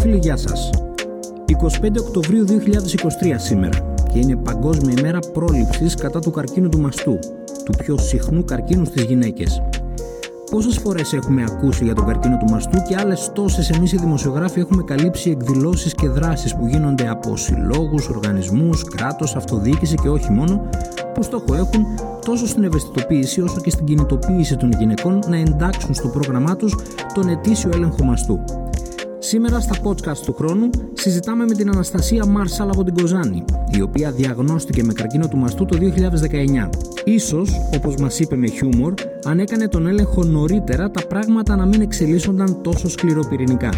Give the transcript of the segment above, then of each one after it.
Φίλε και φίλοι, γεια σας. 25 Οκτωβρίου 2023 σήμερα και είναι Παγκόσμια ημέρα πρόληψης κατά του καρκίνου του μαστού, του πιο συχνού καρκίνου στις γυναίκες. Πόσες φορές έχουμε ακούσει για τον καρκίνο του μαστού και άλλες τόσες εμείς οι δημοσιογράφοι έχουμε καλύψει εκδηλώσεις και δράσεις που γίνονται από συλλόγους, οργανισμούς, κράτος, αυτοδιοίκηση και όχι μόνο, που στόχο έχουν τόσο στην ευαισθητοποίηση όσο και στην κινητοποίηση των γυναικών να εντάξουν στο πρόγραμμά τους τον ετήσιο έλεγχο μαστού. Σήμερα στα podcast του χρόνου συζητάμε με την Αναστασία Μάρσαλ από την Κοζάνη, η οποία διαγνώστηκε με καρκίνο του μαστού το 2019. Ίσως, όπως μας είπε με χιούμορ, αν έκανε τον έλεγχο νωρίτερα τα πράγματα να μην εξελίσσονταν τόσο σκληροπυρηνικά.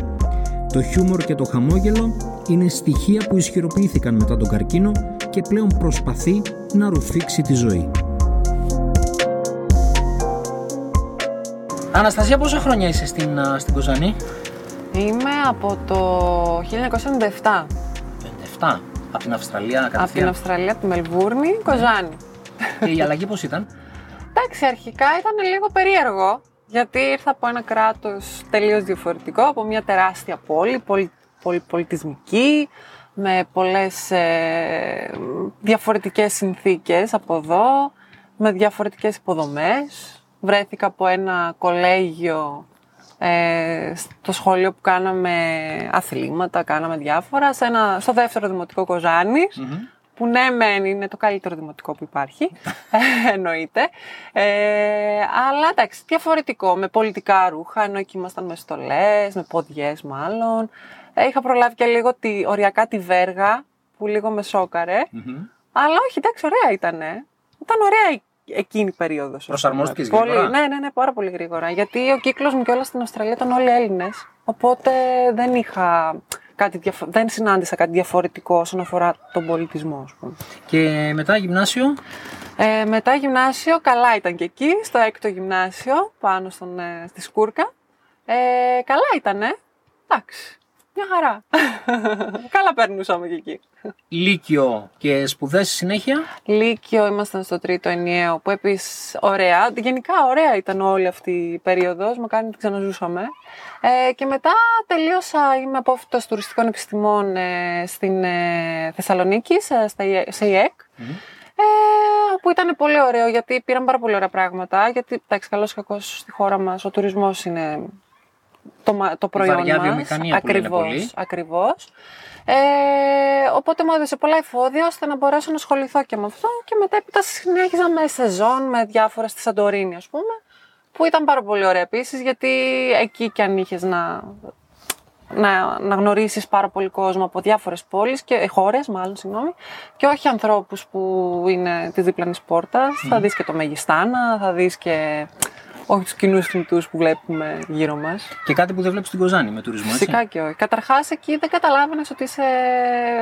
Το χιούμορ και το χαμόγελο είναι στοιχεία που ισχυροποιήθηκαν μετά τον καρκίνο και πλέον προσπαθεί να ρουφήξει τη ζωή. Αναστασία, πόσα χρόνια είσαι στην, στην Κοζάνη; Είμαι από το 1997. 57. Από την Αυστραλία, κατευθείαν. Από την Αυστραλία, από τη Μελβούρνη, Κοζάνη. Και η αλλαγή πώς ήταν; Εντάξει, αρχικά ήταν λίγο περίεργο, γιατί ήρθα από ένα κράτος τελείως διαφορετικό, από μια τεράστια πόλη, πολυ, πολυπολιτισμική, με πολλές ε, διαφορετικές συνθήκες από εδώ, με διαφορετικές υποδομές. Βρέθηκα από ένα κολέγιο ε, στο σχολείο που κάναμε αθλήματα, κάναμε διάφορα, σε ένα, στο δεύτερο δημοτικό Κοζάνης, που ναι μεν είναι το καλύτερο δημοτικό που υπάρχει, εννοείται, ε, αλλά εντάξει, διαφορετικό, με πολιτικά ρούχα, ενώ εκεί ήμασταν με στολές, με ποδιές μάλλον. Ε, είχα προλάβει και λίγο τη, οριακά τη βέργα, που λίγο με σοκαρε αλλά όχι, εντάξει, ωραία ήτανε. Ήταν ωραία εκείνη η περίοδος. Προσαρμόστηκε γρήγορα; Ναι, ναι, ναι, πάρα πολύ γρήγορα. Γιατί ο κύκλος μου και όλα στην Αυστραλία ήταν όλοι Έλληνες. Οπότε δεν είχα κάτι διαφο- δεν συνάντησα κάτι διαφορετικό όσον αφορά τον πολιτισμό, ας πούμε. Και μετά γυμνάσιο; Ε, μετά γυμνάσιο, καλά ήταν και εκεί, στο έκτο γυμνάσιο, πάνω στον, ε, στη Σκούρκα. Ε, καλά ήτανε. Εντάξει. Μια χαρά. καλά περνούσαμε και εκεί. Λύκειο και σπουδές στη συνέχεια. Λύκειο ήμασταν στο τρίτο ενιαίο, που επίσης ωραία. Γενικά ωραία ήταν όλη αυτή η περίοδος. Μου κάνει ότι ξαναζούσαμε. Ε, και μετά τελείωσα, είμαι απόφυτο τουριστικών επιστημών ε, στην ε, Θεσσαλονίκη, σε, σε ΙΕΚ. Ε, που ήταν πολύ ωραίο γιατί πήραν πάρα πολύ ωραία πράγματα. Γιατί, εντάξει, καλός ή κακός στη χώρα μας ο τουρισμός είναι το, το προϊόν Βαριά μας. βιομηχανία ακριβώς, που λένε πολύ. ακριβώς. Ε, οπότε μου έδωσε πολλά εφόδια ώστε να μπορέσω να ασχοληθώ και με αυτό και μετά έπειτα συνέχιζα με σεζόν με διάφορα στη Σαντορίνη ας πούμε που ήταν πάρα πολύ ωραία επίσης γιατί εκεί και αν είχες να, να, να γνωρίσεις πάρα πολύ κόσμο από διάφορες πόλεις και χώρες μάλλον συγγνώμη και όχι ανθρώπους που είναι της δίπλανης πόρτας θα δεις και το Μεγιστάνα, θα δεις και όχι τους κοινούς θνητούς που βλέπουμε γύρω μας. Και κάτι που δεν βλέπεις στην Κοζάνη με τουρισμό, έτσι. Φυσικά και όχι. Καταρχάς, εκεί δεν καταλάβαινες ότι είσαι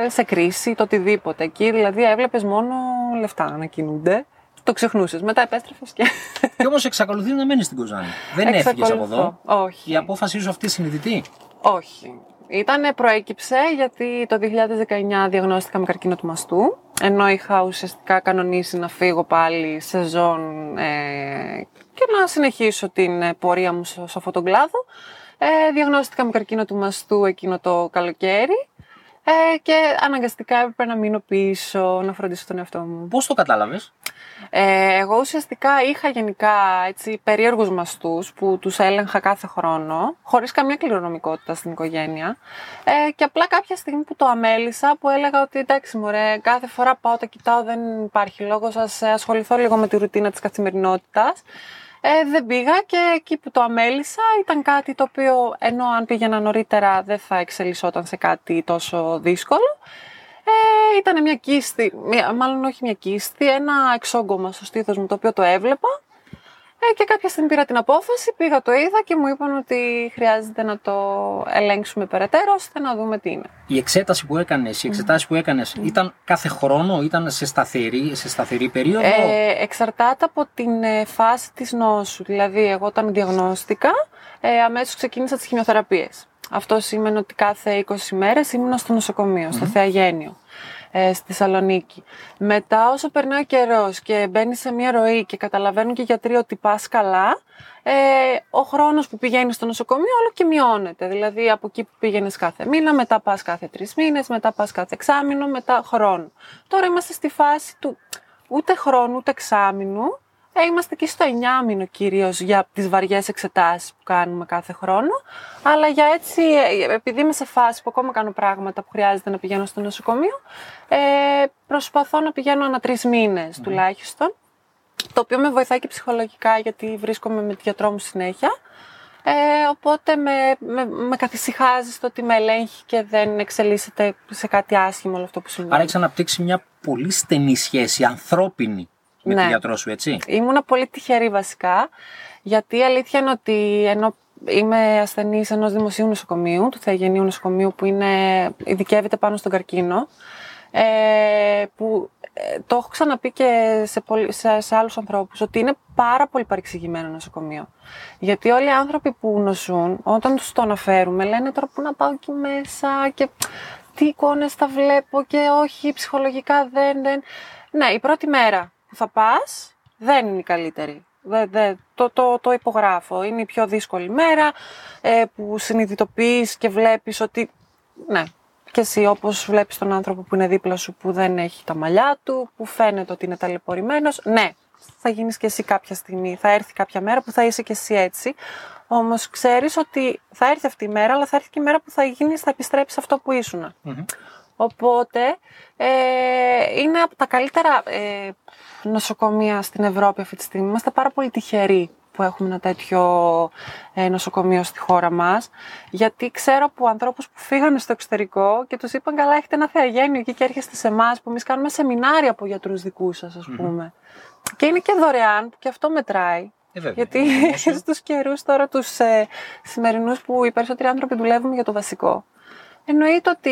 σε κρίση, το οτιδήποτε. Εκεί δηλαδή έβλεπες μόνο λεφτά να κινούνται. Το ξεχνούσες. Μετά επέστρεφες και. Και όμως εξακολουθείς να μένεις στην Κοζάνη. Δεν έφυγες από εδώ. Όχι. Η απόφασή σου αυτή συνειδητή; Όχι. Ήτανε, προέκυψε γιατί το 2019 διαγνώστηκα με καρκίνο του μαστού, ενώ είχα ουσιαστικά κανονίσει να φύγω πάλι σεζόν ε, και να συνεχίσω την πορεία μου σε, σε αυτόν τον κλάδο. Ε, διαγνώστηκα με καρκίνο του μαστού εκείνο το καλοκαίρι ε, και αναγκαστικά έπρεπε να μείνω πίσω, να φροντίσω τον εαυτό μου. Πώς το κατάλαβες; Ε, εγώ ουσιαστικά είχα γενικά έτσι, περίεργους μαστούς που τους έλεγχα κάθε χρόνο, χωρίς καμία κληρονομικότητα στην οικογένεια. Ε, και απλά κάποια στιγμή που το αμέλησα, που έλεγα ότι εντάξει μωρέ, κάθε φορά πάω, τα κοιτάω, δεν υπάρχει λόγος, ας ασχοληθώ λίγο με τη ρουτίνα της καθημερινότητας. Ε, δεν πήγα και εκεί που το αμέλησα ήταν κάτι το οποίο ενώ αν πήγαινα νωρίτερα δεν θα εξελισσόταν σε κάτι τόσο δύσκολο. Ε, ήταν μια κίστη, μια, μάλλον όχι μια κίστη, ένα εξόγκωμα στο στήθος μου το οποίο το έβλεπα ε, και κάποια στιγμή πήρα την απόφαση, πήγα το είδα και μου είπαν ότι χρειάζεται να το ελέγξουμε περαιτέρω ώστε να δούμε τι είναι. Η εξέταση που έκανες, οι εξετάσεις που έκανες ήταν κάθε χρόνο, ήταν σε σταθερή, σε σταθερή περίοδο; Ε, εξαρτάται από την ε, φάση της νόσου. Δηλαδή εγώ όταν διαγνώστηκα ε, αμέσως ξεκίνησα τις χημειοθεραπείες. Αυτό σημαίνει ότι κάθε 20 μέρες ήμουν στο νοσοκομείο, στο Θεαγένιο. Ε, στη Θεσσαλονίκη. Μετά όσο περνάει ο καιρός και μπαίνει σε μια ροή και καταλαβαίνουν και οι γιατροί ότι πας καλά, ε, ο χρόνος που πηγαίνεις στο νοσοκομείο όλο και μειώνεται. Δηλαδή από εκεί που πήγαινες κάθε μήνα, μετά πας κάθε τρεις μήνες, μετά πας κάθε εξάμηνο, μετά χρόνο. Τώρα είμαστε στη φάση του ούτε χρόνου ούτε εξάμηνου, ε, είμαστε εκεί στο 9 μήνο κυρίως για τις βαριές εξετάσεις που κάνουμε κάθε χρόνο, αλλά για έτσι, ε, επειδή είμαι σε φάση που ακόμα κάνω πράγματα που χρειάζεται να πηγαίνω στο νοσοκομείο, ε, προσπαθώ να πηγαίνω ανά τρεις μήνες τουλάχιστον, το οποίο με βοηθάει και ψυχολογικά γιατί βρίσκομαι με τη γιατρό μου συνέχεια. Ε, οπότε με, με, με καθησυχάζει στο ότι με ελέγχει και δεν εξελίσσεται σε κάτι άσχημο όλο αυτό που συμβαίνει. Άρα έχεις αναπτύξει μια πολύ στενή σχέση, ανθρώπινη, με Ναι. τον γιατρό σου, έτσι; Ήμουνα πολύ τυχερή βασικά, γιατί η αλήθεια είναι ότι ενώ είμαι ασθενής ενός δημοσίου νοσοκομείου, του Θεαγενείου Νοσοκομείου, που είναι, ειδικεύεται πάνω στον καρκίνο, ε, που ε, το έχω ξαναπεί και σε, πολλοί- σε, σε άλλους ανθρώπους, ότι είναι πάρα πολύ παρεξηγημένο νοσοκομείο. Γιατί όλοι οι άνθρωποι που νοσούν, όταν τους το αναφέρουμε, λένε τώρα πού να πάω εκεί μέσα και τι εικόνες θα βλέπω και όχι, ψυχολογικά δεν, δεν. Ναι, η πρώτη μέρα που θα πας δεν είναι η καλύτερη. Δε, δε, το, το, το υπογράφω. Είναι η πιο δύσκολη μέρα ε, που συνειδητοποιείς και βλέπεις ότι ναι, και εσύ όπως βλέπεις τον άνθρωπο που είναι δίπλα σου που δεν έχει τα μαλλιά του, που φαίνεται ότι είναι ταλαιπωρημένος, ναι, θα γίνεις και εσύ κάποια στιγμή, θα έρθει κάποια μέρα που θα είσαι και εσύ έτσι. Όμως ξέρεις ότι θα έρθει αυτή η μέρα, αλλά θα έρθει και η μέρα που θα γίνεις, θα επιστρέψεις σε αυτό που ήσουν. Μμμ. Οπότε ε, είναι από τα καλύτερα ε, νοσοκομεία στην Ευρώπη αυτή τη στιγμή. Είμαστε πάρα πολύ τυχεροί που έχουμε ένα τέτοιο ε, νοσοκομείο στη χώρα μας. Γιατί ξέρω από ανθρώπους που φύγανε στο εξωτερικό και τους είπαν καλά έχετε ένα θεαγένειο εκεί και έρχεστε σε εμάς που εμείς κάνουμε σεμινάρια από γιατρούς δικούς σας ας πούμε. Και είναι και δωρεάν και αυτό μετράει. Ε, βέβαια. Γιατί Είναι δημόσιο. στους καιρούς τώρα, τους ε, σημερινούς που οι περισσότεροι άνθρωποι δουλεύουμε για το βασικό. Εννοείται ότι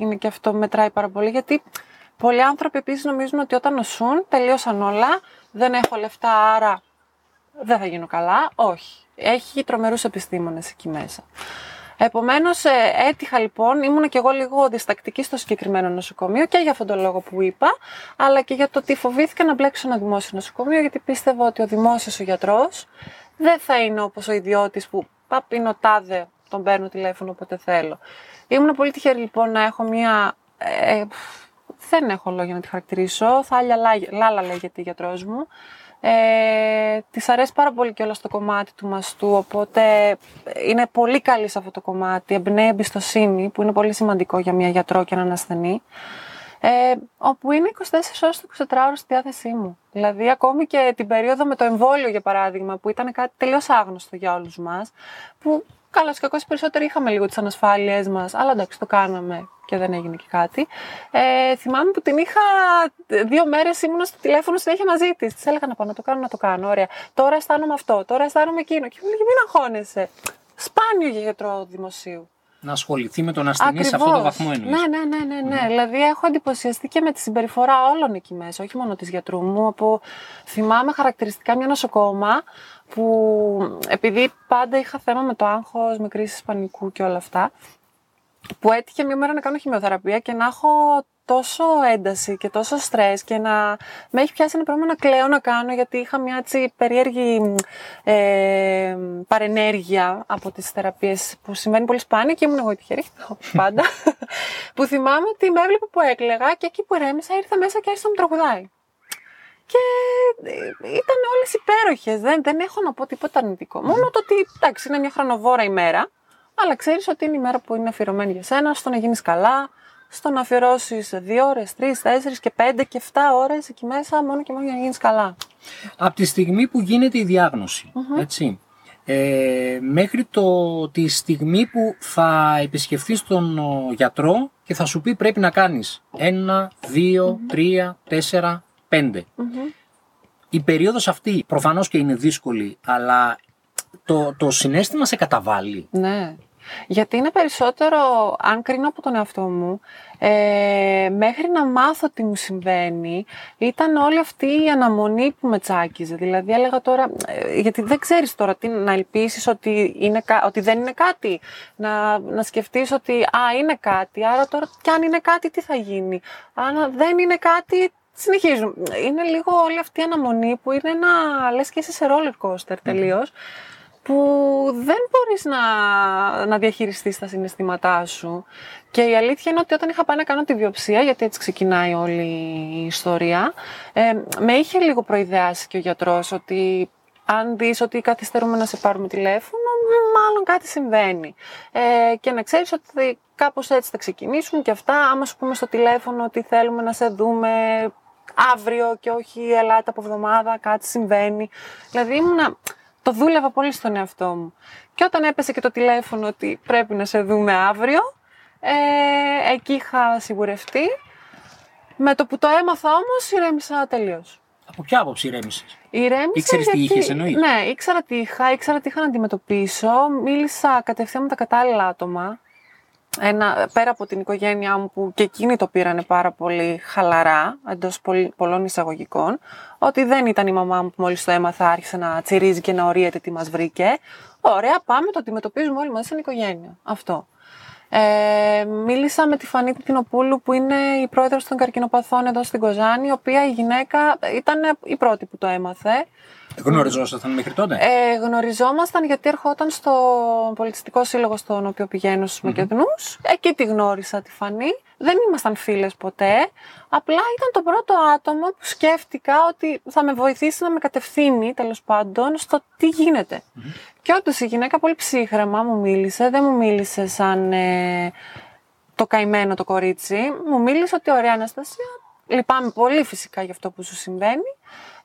είναι και αυτό που μετράει πάρα πολύ, γιατί πολλοί άνθρωποι επίσης νομίζουν ότι όταν νοσούν, τελείωσαν όλα, δεν έχω λεφτά, άρα δεν θα γίνω καλά. Όχι. Έχει τρομερούς επιστήμονες εκεί μέσα. Επομένως, έτυχα λοιπόν, ήμουν και εγώ λίγο διστακτική στο συγκεκριμένο νοσοκομείο και για αυτόν τον λόγο που είπα, αλλά και για το ότι φοβήθηκα να μπλέξω ένα δημόσιο νοσοκομείο, γιατί πίστευα ότι ο δημόσιος ο γιατρός δεν θα είναι όπως ο ιδιώτης που παπ είναι ο τάδε, τον παίρνω τηλέφωνο όποτε θέλω. Ήμουν πολύ τυχερή λοιπόν να έχω μια. Ε, δεν έχω λόγια να τη χαρακτηρίσω. Θάλια Λά- Λάλα λέγεται η γιατρός μου. Ε, της αρέσει πάρα πολύ και όλο το κομμάτι του μαστού, οπότε είναι πολύ καλή σε αυτό το κομμάτι. Εμπνέει εμπιστοσύνη, που είναι πολύ σημαντικό για μια γιατρό και έναν ασθενή. Ε, όπου είναι 24 ώρες το 24 ώρες στη διάθεσή μου. Δηλαδή, ακόμη και την περίοδο με το εμβόλιο, για παράδειγμα, που ήταν κάτι τελείως άγνωστο για όλους μας, που καλά, κακώ περισσότεροι είχαμε λίγο τις ανασφάλειές μας, αλλά εντάξει, το κάναμε και δεν έγινε και κάτι. Ε, θυμάμαι που την είχα δύο μέρες ήμουν στο τηλέφωνο συνέχεια μαζί της. Της έλεγα να πάω να το κάνω, να το κάνω. Ωραία. Τώρα αισθάνομαι αυτό, τώρα αισθάνομαι εκείνο. Και μου λέγε μην αγχώνεσαι. Σπάνιο για γιατρό δημοσίου. Να ασχοληθεί με τον ασθενή σε αυτό το βαθμό εννοείς. Ναι, ναι, ναι, ναι, ναι. Δηλαδή έχω εντυπωσιαστεί και με τη συμπεριφορά όλων εκεί μέσα, όχι μόνο της γιατρού μου. Από... Θυμάμαι χαρακτηριστικά μια νοσοκόμα που επειδή πάντα είχα θέμα με το άγχος, με κρίσεις πανικού και όλα αυτά, που έτυχε μια μέρα να κάνω χημειοθεραπεία και να έχω τόσο ένταση και τόσο στρες και να με έχει πιάσει ένα πράγμα να κλαίω να κάνω γιατί είχα μια έτσι περίεργη ε, παρενέργεια από τις θεραπείες που συμβαίνει πολύ σπάνια και ήμουν εγώ η τυχερή, όπως πάντα, που θυμάμαι ότι με έβλεπε που έκλαιγα και εκεί που ρέμισα ήρθε μέσα και άρχισε να μου τραγουδάει. Και ε, ήταν όλες υπέροχες, δεν, δεν έχω να πω τίποτα αρνητικό. Μόνο το ότι εντάξει είναι μια χρονοβόρα ημέρα, αλλά ξέρεις ότι είναι η μέρα που είναι αφιερωμένη για σένα, στο να γίνεις καλά, στο να αφιερώσεις δύο ώρες, τρεις, τέσσερις και πέντε και 7 ώρες εκεί μέσα μόνο και μόνο για να γίνεις καλά. Από τη στιγμή που γίνεται η διαγνωση έτσι, ε, μέχρι το, τη στιγμή που θα επισκεφθείς τον ο, γιατρό και θα σου πει πρέπει να κάνεις ένα, δύο, τρία, τέσσερα, πέντε. Η περίοδος αυτή προφανώς και είναι δύσκολη, αλλά το, το συνέστημα σε καταβάλει. Ναι. Γιατί είναι περισσότερο, αν κρίνω από τον εαυτό μου, ε, μέχρι να μάθω τι μου συμβαίνει, ήταν όλη αυτή η αναμονή που με τσάκιζε. Δηλαδή έλεγα τώρα, ε, γιατί δεν ξέρεις τώρα τι να ελπίσεις ότι, είναι, ότι δεν είναι κάτι. Να, να σκεφτείς ότι α, είναι κάτι, άρα τώρα κι αν είναι κάτι τι θα γίνει. Αν δεν είναι κάτι, συνεχίζουμε. Είναι λίγο όλη αυτή η αναμονή που είναι ένα, λες και είσαι σε roller coaster τελείως που δεν μπορείς να, να διαχειριστείς τα συναισθήματά σου. Και η αλήθεια είναι ότι όταν είχα πάει να κάνω τη βιοψία, γιατί έτσι ξεκινάει όλη η ιστορία, ε, με είχε λίγο προειδεάσει και ο γιατρός ότι αν δεις ότι καθυστερούμε να σε πάρουμε τηλέφωνο, μάλλον κάτι συμβαίνει. Ε, και να ξέρεις ότι κάπως έτσι θα ξεκινήσουν και αυτά, άμα σου πούμε στο τηλέφωνο ότι θέλουμε να σε δούμε αύριο και όχι ελάτε από εβδομάδα, κάτι συμβαίνει. Δηλαδή ήμουνα το δούλευα πολύ στον εαυτό μου. Και όταν έπεσε και το τηλέφωνο ότι πρέπει να σε δούμε αύριο, ε, εκεί είχα σιγουρευτεί. Με το που το έμαθα όμως ηρέμησα τελείως. Από ποια άποψη ηρέμησες; Ηρέμησα. Ήξερες τι είχες εννοείς; Ναι, ήξερα τι είχα, ήξερα τι είχα να αντιμετωπίσω. Μίλησα κατευθείαν με τα κατάλληλα άτομα ένα, πέρα από την οικογένειά μου που και εκείνοι το πήρανε πάρα πολύ χαλαρά, εντός πολλών εισαγωγικών, ότι δεν ήταν η μαμά μου που μόλις το έμαθα άρχισε να τσιρίζει και να ορίεται τι μας βρήκε. Ωραία, πάμε, το αντιμετωπίζουμε όλοι μαζί σαν οικογένεια. Αυτό. Ε, μίλησα με τη Φανή Τινοπούλου που είναι η πρόεδρος των καρκινοπαθών εδώ στην Κοζάνη, η οποία η γυναίκα ήταν η πρώτη που το έμαθε. Γνωριζόσασταν μέχρι τότε; Ε, γνωριζόμασταν γιατί ερχόταν στο πολιτιστικό σύλλογο στον οποίο πηγαίνω στους mm Εκεί τη γνώρισα τη Φανή. Δεν ήμασταν φίλες ποτέ. Απλά ήταν το πρώτο άτομο που σκέφτηκα ότι θα με βοηθήσει να με κατευθύνει τέλος πάντων στο τι γινεται Και όντως η γυναίκα πολύ ψύχρεμα μου μίλησε. Δεν μου μίλησε σαν ε, το καημένο το κορίτσι. Μου μίλησε ότι ωραία Αναστασία, λυπάμαι πολύ φυσικά για αυτό που σου συμβαίνει.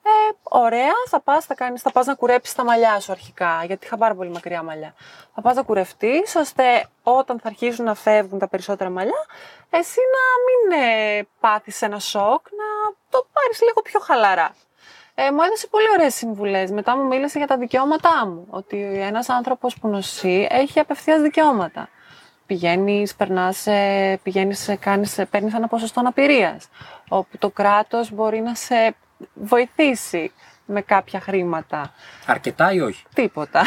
Ε, ωραία, θα πας, θα, κάνεις, θα πας να κουρέψεις τα μαλλιά σου αρχικά, γιατί είχα πάρα πολύ μακριά μαλλιά. Θα πας να κουρευτείς, ώστε όταν θα αρχίσουν να φεύγουν τα περισσότερα μαλλιά, εσύ να μην ε, πάθεις ένα σοκ, να το πάρεις λίγο πιο χαλαρά. Ε, μου έδωσε πολύ ωραίες συμβουλές. Μετά μου μίλησε για τα δικαιώματά μου. Ότι ένας άνθρωπος που νοσεί έχει απευθείας δικαιώματα. Πηγαίνεις, περνάς, ε, πηγαίνεις, κάνεις, παίρνεις ένα ποσοστό αναπηρίας. Όπου το κράτος μπορεί να σε βοηθήσει με κάποια χρήματα. Αρκετά ή όχι; Τίποτα.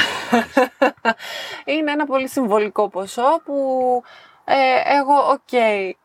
Είναι ένα πολύ συμβολικό ποσό που ε, εγώ, οκ,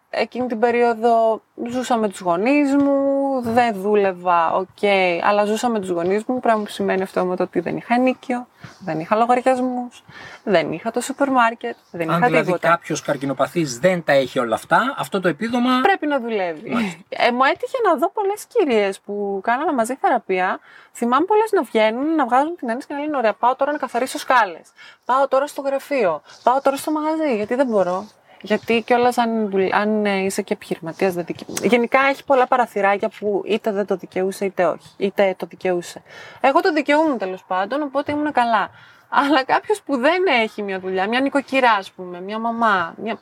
εκείνη την περίοδο ζούσα με τους γονείς μου, δεν δούλευα, οκ, αλλά ζούσα με τους γονείς μου, πράγμα που σημαίνει αυτό με το ότι δεν είχα νοίκι, δεν είχα λογαριασμούς, δεν είχα το σούπερ μάρκετ, δεν Αν είχα δηλαδή τίποτα. κάποιος καρκινοπαθής δεν τα έχει όλα αυτά, αυτό το επίδομα. Πρέπει να δουλεύει. Ε, μου έτυχε να δω πολλές κυρίες που κάναμε μαζί θεραπεία. Θυμάμαι πολλές να βγαίνουν, να βγάζουν την έννοια και να λένε: Ωραία, πάω τώρα να καθαρίσω σκάλες. Πάω τώρα στο γραφείο. Πάω τώρα στο μαγαζί, γιατί δεν μπορώ. Γιατί κιόλας αν, αν ε, είσαι και επιχειρηματίας, δεν Γενικά έχει πολλά παραθυράκια που είτε δεν το δικαιούσε είτε όχι. Είτε το δικαιούσε. Εγώ το δικαιούμουν τέλος πάντων, οπότε ήμουν καλά. Αλλά κάποιος που δεν έχει μια δουλειά, μια νοικοκυρά, ας πούμε, μια μαμά. Μια...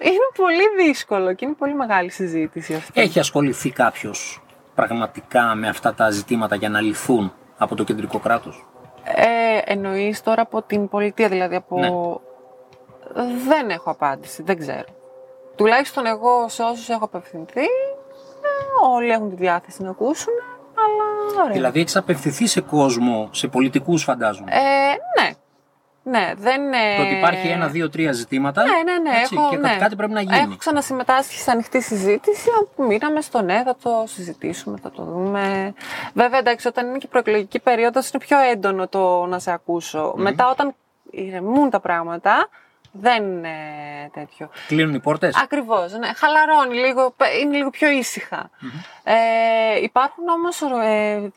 Είναι πολύ δύσκολο και είναι πολύ μεγάλη συζήτηση αυτή. Έχει ασχοληθεί κάποιος πραγματικά με αυτά τα ζητήματα για να λυθούν από το κεντρικό κράτος; Ε, Εννοείς τώρα από την πολιτεία, δηλαδή από. Ναι. Δεν έχω απάντηση, δεν ξέρω. Τουλάχιστον εγώ σε όσους έχω απευθυνθεί, ε, όλοι έχουν τη διάθεση να ακούσουν, αλλά ωραία. Δηλαδή έχεις απευθυνθεί σε κόσμο, σε πολιτικούς φαντάζομαι. Ε, ναι. Ναι, δεν είναι. Το ότι υπάρχει ένα, δύο, τρία ζητήματα. Ναι, ναι, ναι. έτσι, έχω, και ναι. κάτι πρέπει να γίνει. Έχω ξανασυμμετάσχει σε ανοιχτή συζήτηση όπου μείναμε στο ναι, θα το συζητήσουμε, θα το δούμε. Βέβαια, εντάξει, όταν είναι και προεκλογική περίοδος είναι πιο έντονο το να σε ακούσω. Μετά, όταν ηρεμούν τα πράγματα, δεν είναι τέτοιο. Κλείνουν οι πόρτες; Ακριβώς. Ναι. Χαλαρώνει λίγο, είναι λίγο πιο ησυχα Ε, υπάρχουν όμως ε,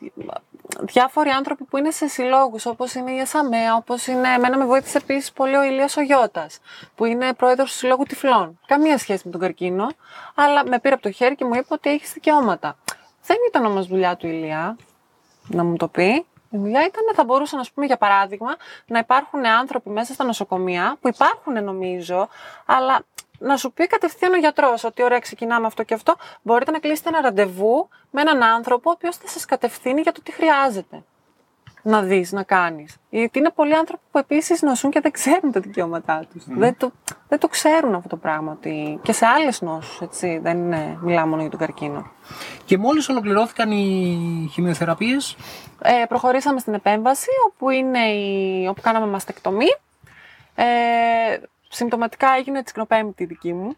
διάφοροι άνθρωποι που είναι σε συλλόγους, όπως είναι η ΕΣΑΜΕΑ, όπως είναι. Εμένα με βοήθησε επίσης πολύ ο Ηλίας Ογιώτα, που είναι πρόεδρος του Συλλόγου Τυφλών. Καμία σχέση με τον καρκίνο, αλλά με πήρε από το χέρι και μου είπε ότι έχει δικαιώματα. Δεν ήταν όμως δουλειά του Ηλία να μου το πει. Η δουλειά ήταν, θα μπορούσε, να πούμε, για παράδειγμα, να υπάρχουν άνθρωποι μέσα στα νοσοκομεία, που υπάρχουν νομίζω, αλλά να σου πει κατευθείαν ο γιατρός ότι ωραία, ξεκινάμε αυτό και αυτό. Μπορείτε να κλείσετε ένα ραντεβού με έναν άνθρωπο, ο οποίος θα σας κατευθύνει για το τι χρειάζεται. Να δεις, να κάνεις. Γιατί είναι πολλοί άνθρωποι που επίσης νοσούν και δεν ξέρουν τα δικαιώματά τους. Δεν, το, δεν το ξέρουν αυτό το πράγμα. Ότι και σε άλλες νόσους, έτσι. Δεν είναι, μιλάω μόνο για τον καρκίνο. Και μόλις ολοκληρώθηκαν οι χημειοθεραπείες; Ε, προχωρήσαμε στην επέμβαση, όπου, είναι η, όπου κάναμε μαστεκτομή. Ε, συμπτωματικά έγινε τσικνοπέμπτη δική μου.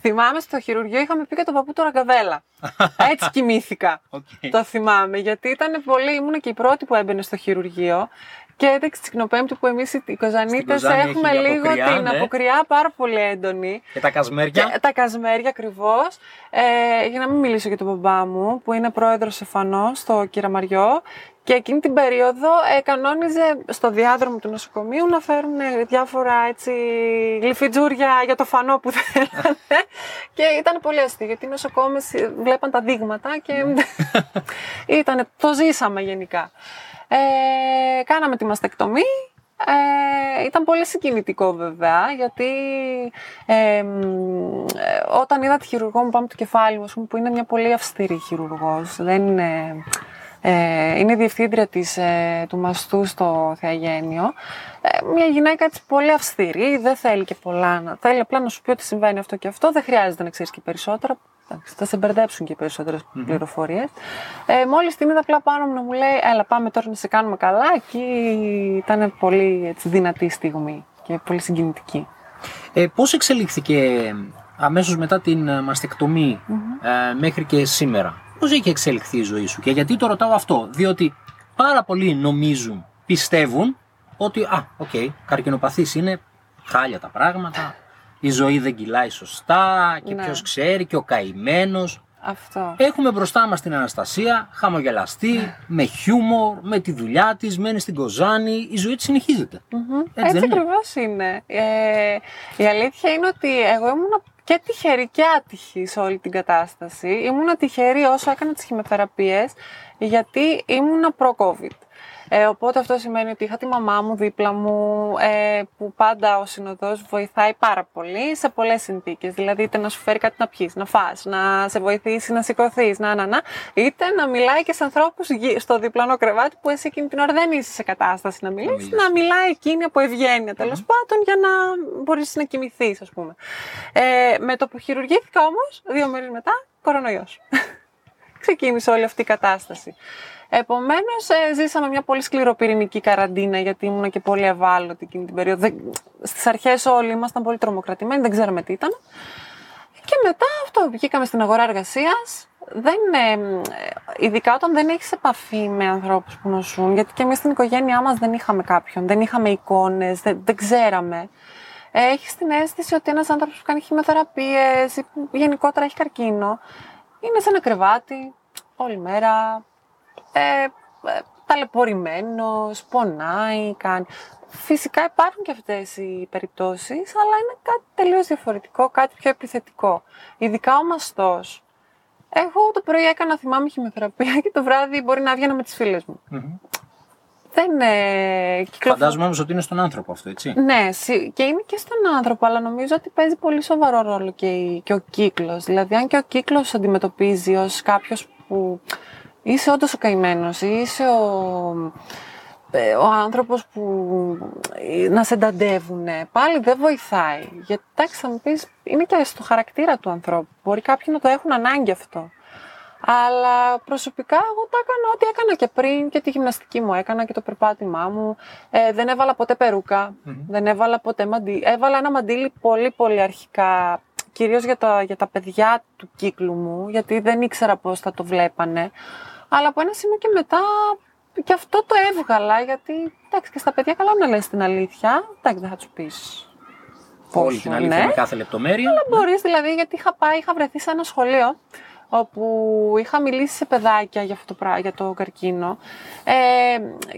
Θυμάμαι στο χειρουργείο είχαμε πει και τον παππού του Ραγκαβέλα. Έτσι κοιμήθηκα. Okay. Το θυμάμαι. Γιατί ήταν πολύ, ήμουν και η πρώτη που έμπαινε στο χειρουργείο. Και έδειξε την Κνοπέμπτη που εμείς οι Κοζανίτες έχουμε λίγο αποκριά, την ναι. αποκριά πάρα πολύ έντονη. Και τα κασμέρια. Και τα κασμέρια ακριβώς. Ε, για να μην μιλήσω για τον μπαμπά μου, που είναι πρόεδρος εφανώ στο Κυραμαριό. Και εκείνη την περίοδο ε, κανόνιζε στο διάδρομο του νοσοκομείου να φέρουν ε, διάφορα έτσι γλυφιτζούρια για το φανό που θέλανε. και ήταν πολύ αστείο γιατί οι νοσοκόμες βλέπαν τα δείγματα και ήταν, το ζήσαμε γενικά. Ε, κάναμε τη μαστεκτομή. Ε, ήταν πολύ συγκινητικό βέβαια, γιατί ε, όταν είδα τη χειρουργό μου πάνω το κεφάλι μου, ας πούμε, που είναι μια πολύ αυστηρή χειρουργός, δεν είναι, ε, είναι διευθύντρια της, ε, του μαστού στο Θεαγένιο, ε, μια γυναίκα έτσι πολύ αυστηρή, δεν θέλει και πολλά, να, θέλει απλά να σου πει ότι συμβαίνει αυτό και αυτό, δεν χρειάζεται να ξέρεις και περισσότερα, Εντάξει, θα σε μπερδέψουν και περισσότερες mm-hmm. πληροφορίες. Ε, Μόλις την είδα απλά πάνω μου να μου λέει: Έλα, πάμε τώρα να σε κάνουμε καλά. Εκεί ήταν πολύ έτσι, δυνατή στιγμή και πολύ συγκινητική. Ε, Πώς εξελίχθηκε αμέσως μετά την μαστεκτομη ε, μέχρι και σήμερα, Πώς έχει εξελιχθεί η ζωή σου, και γιατί το ρωτάω αυτό, Διότι πάρα πολλοί νομίζουν, πιστεύουν ότι, α, ok, okay, καρκινοπαθής είναι χάλια τα πράγματα, η ζωή δεν κυλάει σωστά και Ναι. ποιος ξέρει και ο καημένος. Αυτό. Έχουμε μπροστά μας την Αναστασία, χαμογελαστή, με χιούμορ, με τη δουλειά της, μένει στην Κοζάνη, η ζωή της συνεχίζεται. Έτσι, δεν είναι; ακριβώς είναι. Ε, η αλήθεια είναι ότι εγώ ήμουν και τυχερή και άτυχη σε όλη την κατάσταση. Ήμουν τυχερή όσο έκανα τις χημειοθεραπείες, γιατί ήμουν προ-COVID. Ε, οπότε αυτό σημαίνει ότι είχα τη μαμά μου δίπλα μου, ε, που πάντα ο συνοδός βοηθάει πάρα πολύ σε πολλές συνθήκες. Δηλαδή, είτε να σου φέρει κάτι να πιείς, να φας, να σε βοηθήσει να σηκωθείς, να, να, να, είτε να μιλάει και σε ανθρώπους γη- στο διπλανό κρεβάτι που εσύ εκείνη την ώρα δεν είσαι σε κατάσταση να μιλήσεις, μιλήσεις. να μιλάει εκείνη από ευγένεια τέλος πάντων για να μπορείς να κοιμηθείς, ας πούμε. Ε, με το που χειρουργήθηκα όμως, δύο μέρες μετά, κορονοϊός. Ξεκίνησε όλη αυτή η κατάσταση. Επομένως, ζήσαμε μια πολύ σκληροπυρηνική καραντίνα, γιατί ήμουν και πολύ ευάλωτη εκείνη την περίοδο. Στις αρχές όλοι ήμασταν πολύ τρομοκρατημένοι, δεν ξέραμε τι ήταν. Και μετά αυτό, βγήκαμε στην αγορά εργασίας. Δεν, ε, ειδικά όταν δεν έχεις επαφή με ανθρώπους που νοσούν, γιατί και εμείς στην οικογένειά μας δεν είχαμε κάποιον, δεν είχαμε εικόνες, δεν, δεν ξέραμε. Έχεις την αίσθηση ότι ένας άνθρωπος που κάνει χημειοθεραπείε ή που γενικότερα έχει καρκίνο, είναι σε ένα κρεβάτι όλη μέρα, ε, ε, ταλαιπωρημένος, πονάει, κάνει. Φυσικά υπάρχουν και αυτές οι περιπτώσεις, αλλά είναι κάτι τελείως διαφορετικό, κάτι πιο επιθετικό. Ειδικά ο μαστός. Εγώ το πρωί έκανα, θυμάμαι, χημειοθεραπεία και το βράδυ μπορεί να έβγαινα με τις φίλες μου. Δεν ε, κυκλοφορώ- Φαντάζομαι όμως ότι είναι στον άνθρωπο αυτό, έτσι. ναι, συ- και είναι και στον άνθρωπο, αλλά νομίζω ότι παίζει πολύ σοβαρό ρόλο και, η- και ο κύκλος. Δηλαδή, αν και ο κύκλος αντιμετωπίζει ως κάποιος που είσαι όντως ο καημένος, ή είσαι ο, ε, ο άνθρωπος που ε, να σε ενταντεύουν, πάλι δεν βοηθάει. Γιατί, εντάξει, θα μου πεις, είναι και στο χαρακτήρα του ανθρώπου. Μπορεί κάποιοι να το έχουν ανάγκη αυτό. Αλλά προσωπικά εγώ τα έκανα ό,τι έκανα και πριν και τη γυμναστική μου έκανα και το περπάτημά μου. Ε, δεν έβαλα ποτέ περούκα, δεν έβαλα ποτέ μαντίλι. Έβαλα ένα μαντίλι πολύ πολύ αρχικά, κυρίως για τα, για τα παιδιά του κύκλου μου, γιατί δεν ήξερα πώς θα το βλέπανε. Αλλά από ένα σημείο και μετά και αυτό το έβγαλα, γιατί εντάξει και στα παιδιά καλά να λες την αλήθεια, εντάξει δεν θα τους πεις Όλη πόσο, την αλήθεια ναι. με κάθε λεπτομέρεια. Αλλά μπορείς δηλαδή, γιατί είχα πάει, είχα βρεθεί σε ένα σχολείο όπου είχα μιλήσει σε παιδάκια για, αυτό το, πρά- για το καρκίνο ε,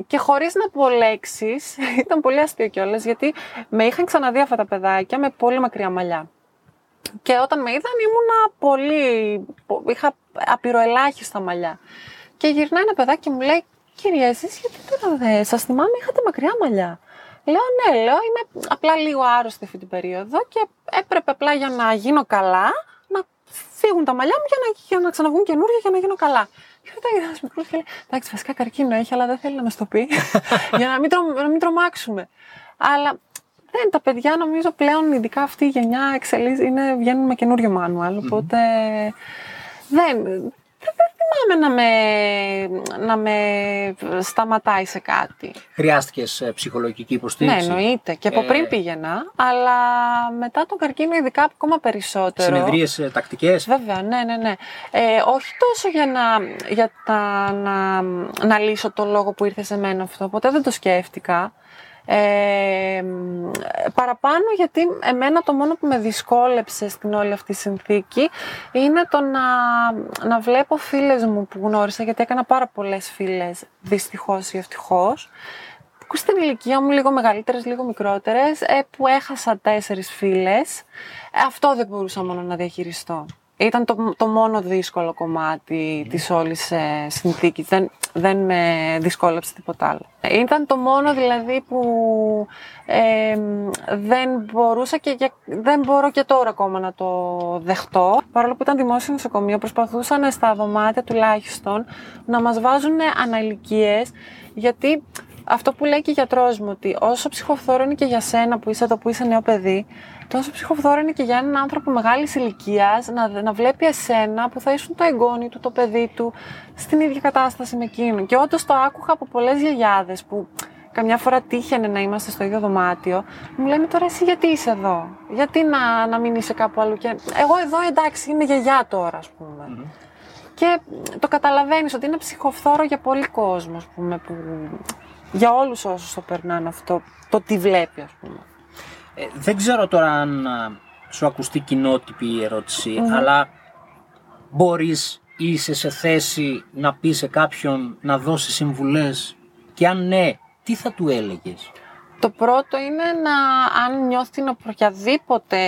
και χωρίς να πω λέξεις, ήταν πολύ αστείο κιόλας γιατί με είχαν ξαναδεί αυτά τα παιδάκια με πολύ μακριά μαλλιά. Και όταν με είδαν ήμουνα πολύ, πο- είχα απειροελάχιστα μαλλιά. Και γυρνάει ένα παιδάκι και μου λέει, κυρία εσείς γιατί τώρα δεν σας θυμάμαι είχατε μακριά μαλλιά. Λέω ναι, λέω είμαι απλά λίγο άρρωστη αυτή την περίοδο και έπρεπε απλά για να γίνω καλά να φύγουν τα μαλλιά μου για να, για να ξαναβγούν καινούργια για να γίνω καλά. Και Και μετά ένας μικρός και λέει: Εντάξει, βασικά καρκίνο έχει, αλλά δεν θέλει να μας το πει. για να μην, τρο, να μην τρομάξουμε. Αλλά δεν, τα παιδιά νομίζω πλέον, ειδικά αυτή η γενιά, εξελίσσεται, είναι, βγαίνουν με καινούριο μάνουαλ. Οπότε δεν, δεν θυμάμαι να με, να με σταματάει σε κάτι. Χρειάστηκες ψυχολογική υποστήριξη; Ναι, εννοείται. Και από πριν πήγαινα, αλλά μετά τον καρκίνο ειδικά ακόμα περισσότερο. Συνεδρίες τακτικές; Βέβαια, ναι, ναι, ναι. Ε, όχι τόσο για, να, για τα, να, να λύσω το λόγο που ήρθε σε μένα αυτό. Ποτέ δεν το σκέφτηκα. Ε, παραπάνω γιατί εμένα το μόνο που με δυσκόλεψε στην όλη αυτή συνθήκη είναι το να, να βλέπω φίλες μου που γνώρισα γιατί έκανα πάρα πολλές φίλες δυστυχώς ή ευτυχώς που στην ηλικία μου λίγο μεγαλύτερες, λίγο μικρότερες ε, που έχασα τέσσερις φίλες. Ε, αυτό δεν μπορούσα μόνο να διαχειριστώ ήταν το, το μόνο δύσκολο κομμάτι της όλης ε, συνθήκης. Δεν, δεν με δυσκόλεψε τίποτα άλλο. Ήταν το μόνο δηλαδή που ε, δεν μπορούσα και, δεν μπορώ και τώρα ακόμα να το δεχτώ. Παρόλο που ήταν δημόσιο νοσοκομείο, προσπαθούσαν στα δωμάτια τουλάχιστον να μας βάζουν αναλικίες γιατί αυτό που λέει και ο γιατρός μου ότι όσο ψυχοφθόρο είναι και για σένα που είσαι εδώ που είσαι νέο παιδί, τόσο ψυχοφθόρο είναι και για έναν άνθρωπο μεγάλης ηλικίας να, να βλέπει εσένα που θα ήσουν το εγγόνι του, το παιδί του, στην ίδια κατάσταση με εκείνον. Και όντως το άκουγα από πολλές γιαγιάδες που καμιά φορά τύχαινε να είμαστε στο ίδιο δωμάτιο, μου λένε τώρα εσύ γιατί είσαι εδώ, γιατί να, να μην είσαι κάπου αλλού. Και εγώ εδώ εντάξει είμαι γιαγιά τώρα, ας πούμε. Και το καταλαβαίνεις ότι είναι ψυχοφθόρο για πολύ κόσμο, ας πούμε, που, για όλους όσους το περνάνε αυτό, το τι βλέπει, ας πούμε. Ε, δεν ξέρω τώρα αν σου ακουστεί κοινότυπη η ερωτηση αλλά μπορείς ή είσαι σε θέση να πεις σε κάποιον να δώσει συμβουλές; Και αν ναι, τι θα του έλεγες; Το πρώτο είναι να αν νιώθει την οποιαδήποτε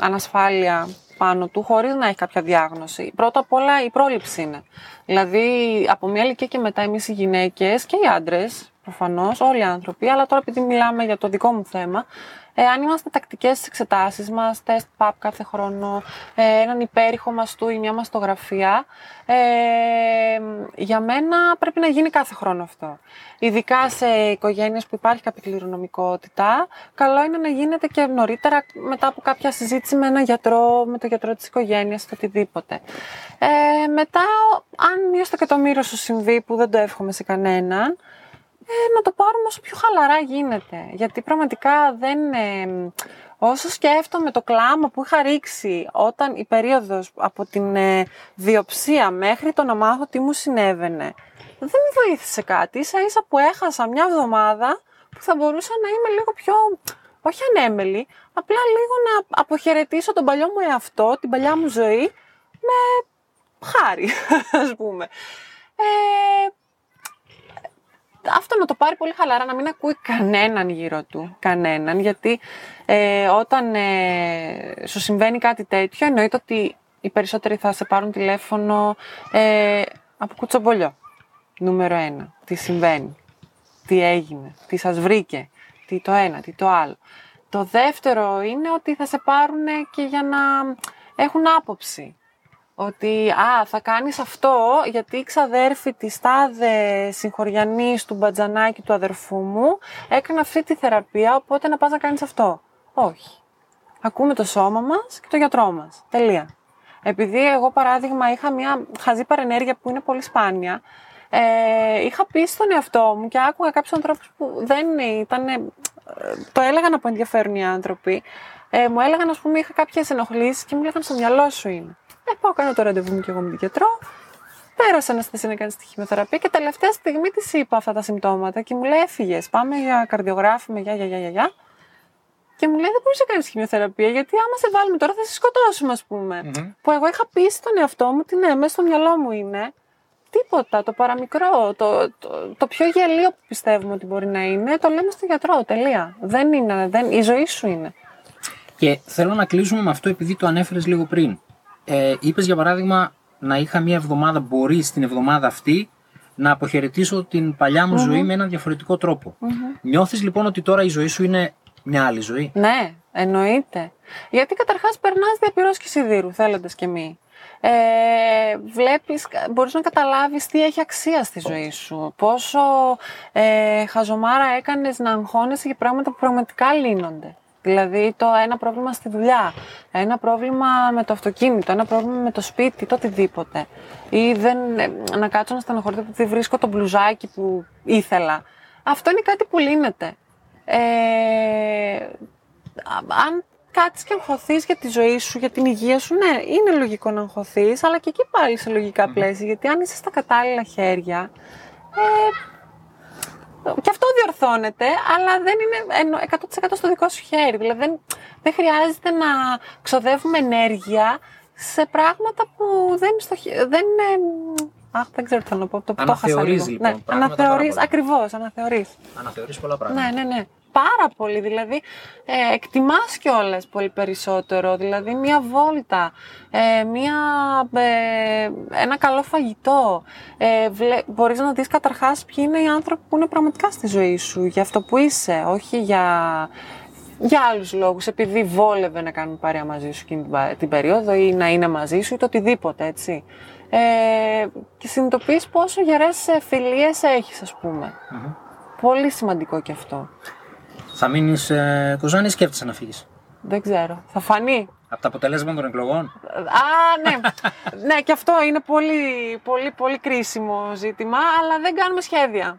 ανασφάλεια πάνω του χωρίς να έχει κάποια διάγνωση. Πρώτα απ' όλα η πρόληψη είναι. Δηλαδή από μια ηλικία και μετά εμείς οι γυναίκες και οι άντρες προφανώς, όλοι οι άνθρωποι, αλλά τώρα επειδή μιλάμε για το δικό μου θέμα, ε, αν είμαστε τακτικές στι εξετάσεις μας, τεστ PAP κάθε χρόνο, ε, έναν υπέρηχο μαστού ή μια μαστογραφία, ε, για μένα πρέπει να γίνει κάθε χρόνο αυτό. Ειδικά σε οικογένειες που υπάρχει κάποια κληρονομικότητα, καλό είναι να γίνεται και νωρίτερα μετά από κάποια συζήτηση με έναν γιατρό, με τον γιατρό της οικογένειας, οτιδήποτε. Ε, μετά, αν μία στο εκατομμύριο σου συμβεί, που δεν το εύχομαι σε κανέναν, ε, να το πάρουμε όσο πιο χαλαρά γίνεται. Γιατί πραγματικά δεν... Ε, όσο σκέφτομαι το κλάμα που είχα ρίξει όταν η περίοδος από την ε, διοψία μέχρι το να μάθω τι μου συνέβαινε, δεν με βοήθησε κάτι. Ίσα ίσα που έχασα μια εβδομάδα που θα μπορούσα να είμαι λίγο πιο, όχι ανέμελη, απλά λίγο να αποχαιρετήσω τον παλιό μου εαυτό, την παλιά μου ζωή, με χάρη, ας πούμε. Ε, αυτό να το πάρει πολύ χαλαρά, να μην ακούει κανέναν γύρω του. Κανέναν, γιατί ε, όταν ε, σου συμβαίνει κάτι τέτοιο, εννοείται ότι οι περισσότεροι θα σε πάρουν τηλέφωνο ε, από κουτσομπολιό. Νούμερο ένα. Τι συμβαίνει, τι έγινε, τι σας βρήκε, τι το ένα, τι το άλλο. Το δεύτερο είναι ότι θα σε πάρουν και για να έχουν άποψη ότι α, θα κάνεις αυτό γιατί η ξαδέρφη της τάδε συγχωριανής του μπατζανάκι του αδερφού μου έκανε αυτή τη θεραπεία, οπότε να πας να κάνεις αυτό. Όχι. Ακούμε το σώμα μας και το γιατρό μας. Τελεία. Επειδή εγώ παράδειγμα είχα μια χαζή παρενέργεια που είναι πολύ σπάνια, ε, είχα πει στον εαυτό μου και άκουγα κάποιους ανθρώπους που δεν ήταν, ε, το έλεγαν από ενδιαφέρον οι άνθρωποι, ε, μου έλεγαν, ας πούμε, είχα κάποιες ενοχλήσεις και μου λέγανε στο μυαλό σου είναι. Ε, πάω, κάνω το ραντεβού μου και εγώ με την γιατρό. Πέρασα να στήσει να κάνει τη χημειοθεραπεία και τελευταία στιγμή της είπα αυτά τα συμπτώματα και μου λέει: Έφυγες. Πάμε για καρδιογράφημα, για, για, για, για. Και μου λέει: Δεν μπορείς να κάνεις χημειοθεραπεία, γιατί άμα σε βάλουμε τώρα θα σε σκοτώσουμε, ας πούμε. Που εγώ είχα πει στον εαυτό μου ότι ναι, μέσα στο μυαλό μου είναι. Τίποτα, το παραμικρό, το, το, το πιο γελίο που πιστεύουμε ότι μπορεί να είναι, το λέμε στον γιατρό. Τελεία. Δεν είναι, δεν, η ζωή σου είναι. Και θέλω να κλείσουμε με αυτό επειδή το ανέφερες λίγο πριν. Ε, Είπες για παράδειγμα να είχα μία εβδομάδα, μπορείς στην εβδομάδα αυτή να αποχαιρετήσω την παλιά μου ζωή με έναν διαφορετικό τρόπο. Mm-hmm. Νιώθεις λοιπόν ότι τώρα η ζωή σου είναι μια άλλη ζωή; Ναι, εννοείται. Γιατί καταρχάς περνάς διαπυρός και σιδήρου, θέλοντας και μη. ε, βλέπεις, μπορείς να καταλάβεις τι έχει αξία στη ζωή σου. Πόσο ε, χαζομάρα έκανες να αγχώνεσαι για πράγματα που πραγματικά λύνονται. Δηλαδή το ένα πρόβλημα στη δουλειά, ένα πρόβλημα με το αυτοκίνητο, ένα πρόβλημα με το σπίτι, το οτιδήποτε. Ή δεν, ε, να κάτσω να στενοχωρηθώ που δεν βρίσκω το μπλουζάκι που ήθελα. Αυτό είναι κάτι που λύνεται. Ε, αν κάτσεις και αγχωθείς για τη ζωή σου, για την υγεία σου, ναι, είναι λογικό να αγχωθείς, αλλά και εκεί πάλι σε λογικά πλαίσια. Γιατί αν είσαι στα κατάλληλα χέρια. Ε, και αυτό διορθώνεται, αλλά δεν είναι 100% στο δικό σου χέρι. Δηλαδή δεν, δεν χρειάζεται να ξοδεύουμε ενέργεια σε πράγματα που δεν, στο, δεν είναι. Αχ, δεν ξέρω τι θέλω να πω. Το, αναθεωρείς, λοιπόν. Ναι, αναθεωρείς, ακριβώς, αναθεωρείς. Αναθεωρείς πολλά πράγματα. Ναι, ναι, ναι πάρα πολύ. Δηλαδή, ε, εκτιμάς κιόλας πολύ περισσότερο. Δηλαδή, μία βόλτα, ε, μία, ε, ένα καλό φαγητό. Ε, βλέ, μπορείς να δεις καταρχάς ποιοι είναι οι άνθρωποι που είναι πραγματικά στη ζωή σου, για αυτό που είσαι, όχι για, για άλλους λόγους, επειδή βόλευε να κάνουν παρέα μαζί σου εκείνη την περίοδο ή να είναι μαζί σου ή το οτιδήποτε, έτσι. Ε, και συνειδητοποιείς πόσο γερές φιλίες έχεις, ας πουμε Πολύ σημαντικό και αυτό. Θα μείνεις ε, Κοζάνη ή σκέφτεσαι να φύγεις; Δεν ξέρω. Θα φανεί. Από τα αποτελέσματα των εκλογών; Α, ναι. ναι, και αυτό είναι πολύ, πολύ, πολύ κρίσιμο ζήτημα, αλλά δεν κάνουμε σχέδια.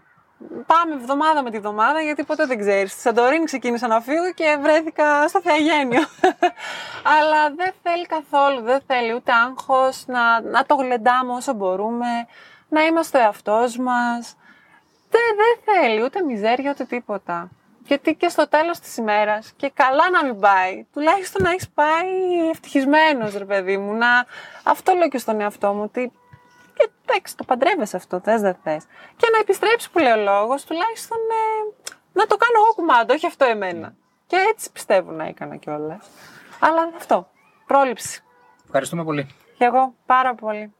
Πάμε εβδομάδα με τη βδομάδα, γιατί ποτέ δεν ξέρεις. Στη Σαντορίνη ξεκίνησα να φύγω και βρέθηκα στο Θεαγένιο. αλλά δεν θέλει καθόλου, δεν θέλει ούτε άγχος, να, να το γλεντάμε όσο μπορούμε, να είμαστε ο εαυτός μας. Δεν, δεν θέλει ούτε μιζέρια ούτε τίποτα. Γιατί και στο τέλος της ημέρας, και καλά να μην πάει, τουλάχιστον να έχεις πάει ευτυχισμένος ρε παιδί μου, να... αυτό λέω και στον εαυτό μου, ότι και εντάξει, το παντρεύεσαι αυτό, θες δεν θες. Και να επιστρέψει που λέει ο λόγος, τουλάχιστον ε, να το κάνω εγώ κουμάντο, όχι αυτό εμένα. Και έτσι πιστεύω να έκανα κιόλας. Αλλά αυτό, πρόληψη. Ευχαριστούμε πολύ. Και εγώ πάρα πολύ.